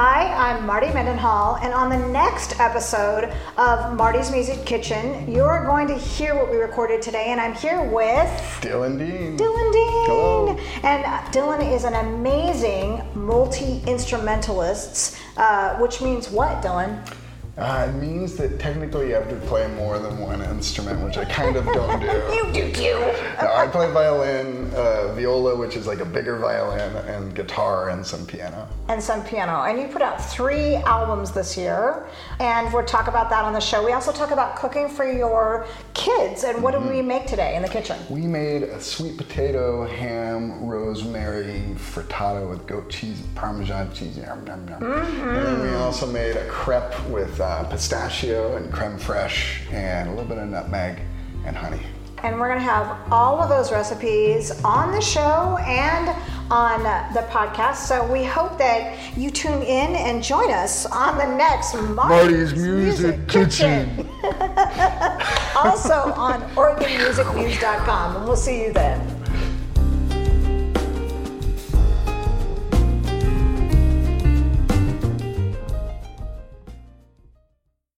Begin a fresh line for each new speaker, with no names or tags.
Hi, I'm Marti Mendenhall, and on the next episode of Marti's Music Kitchen, you're going to hear what we recorded today, and I'm here with
Dylan Dean.
Dylan Dean.
Hello.
And uh, Dylan is an amazing multi instrumentalist, uh, which means what, Dylan?
Uh, it means that technically you have to play more than one instrument, which I kind of don't do.
You do.
No, I play violin, uh, viola, which is like a bigger violin, and guitar and some piano.
and some piano. And you put out three albums this year, and we'll talk about that on the show. We also talk about cooking for your kids. And what did we make today in the kitchen?
We made a sweet potato, ham, rosemary frittata with goat cheese, parmesan cheese. Yum, yum, yum. And then we also made a crepe with uh, pistachio and creme fraiche and a little bit of nutmeg and honey.
And we're going to have all of those recipes on the show and on the podcast. So we hope that you tune in and join us on the next Marti's,
Marti's Music Kitchen.
also on OregonMusicNews.com. And we'll see you then.